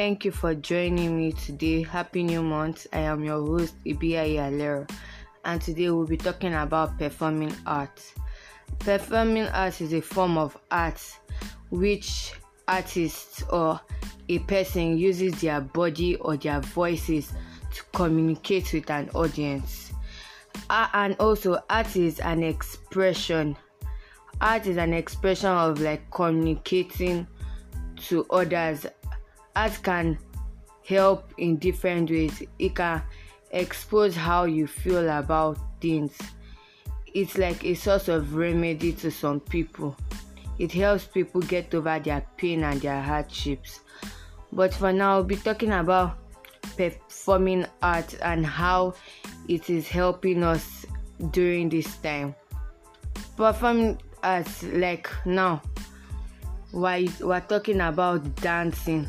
Thank you for joining me today. Happy New Month. I am your host, Ibia Alero, and today we'll be talking about performing art. Performing art is a form of art which artists or a person uses their body or their voices to communicate with an audience. Uh, and also, art is an expression. Art is an expression of like communicating to others art can help in different ways. It can expose how you feel about things. It's like a source of remedy to some people. It helps people get over their pain and their hardships. But for now, I'll be talking about performing art and how it is helping us during this time. Performing art, like now, while we're talking about dancing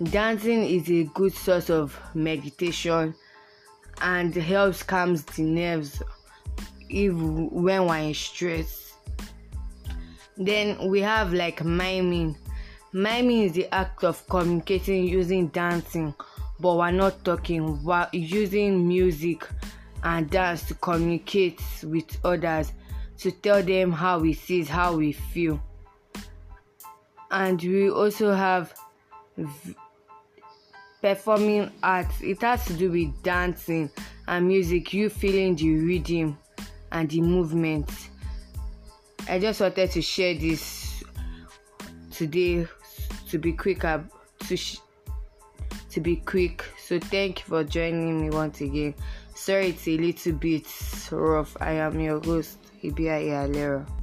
Dancing is a good source of meditation and helps calms the nerves if when we're in stress. Then we have like miming. Miming is the act of communicating using dancing, but we're not talking. We're using music and dance to communicate with others to tell them how we see, how we feel. And we also have performing arts. It has to do with dancing and music you feeling the rhythm and the movement. I just wanted to share this today to be quick to sh- to be quick. So thank you for joining me once again. Sorry it's a little bit rough. I am your host ibia Alero.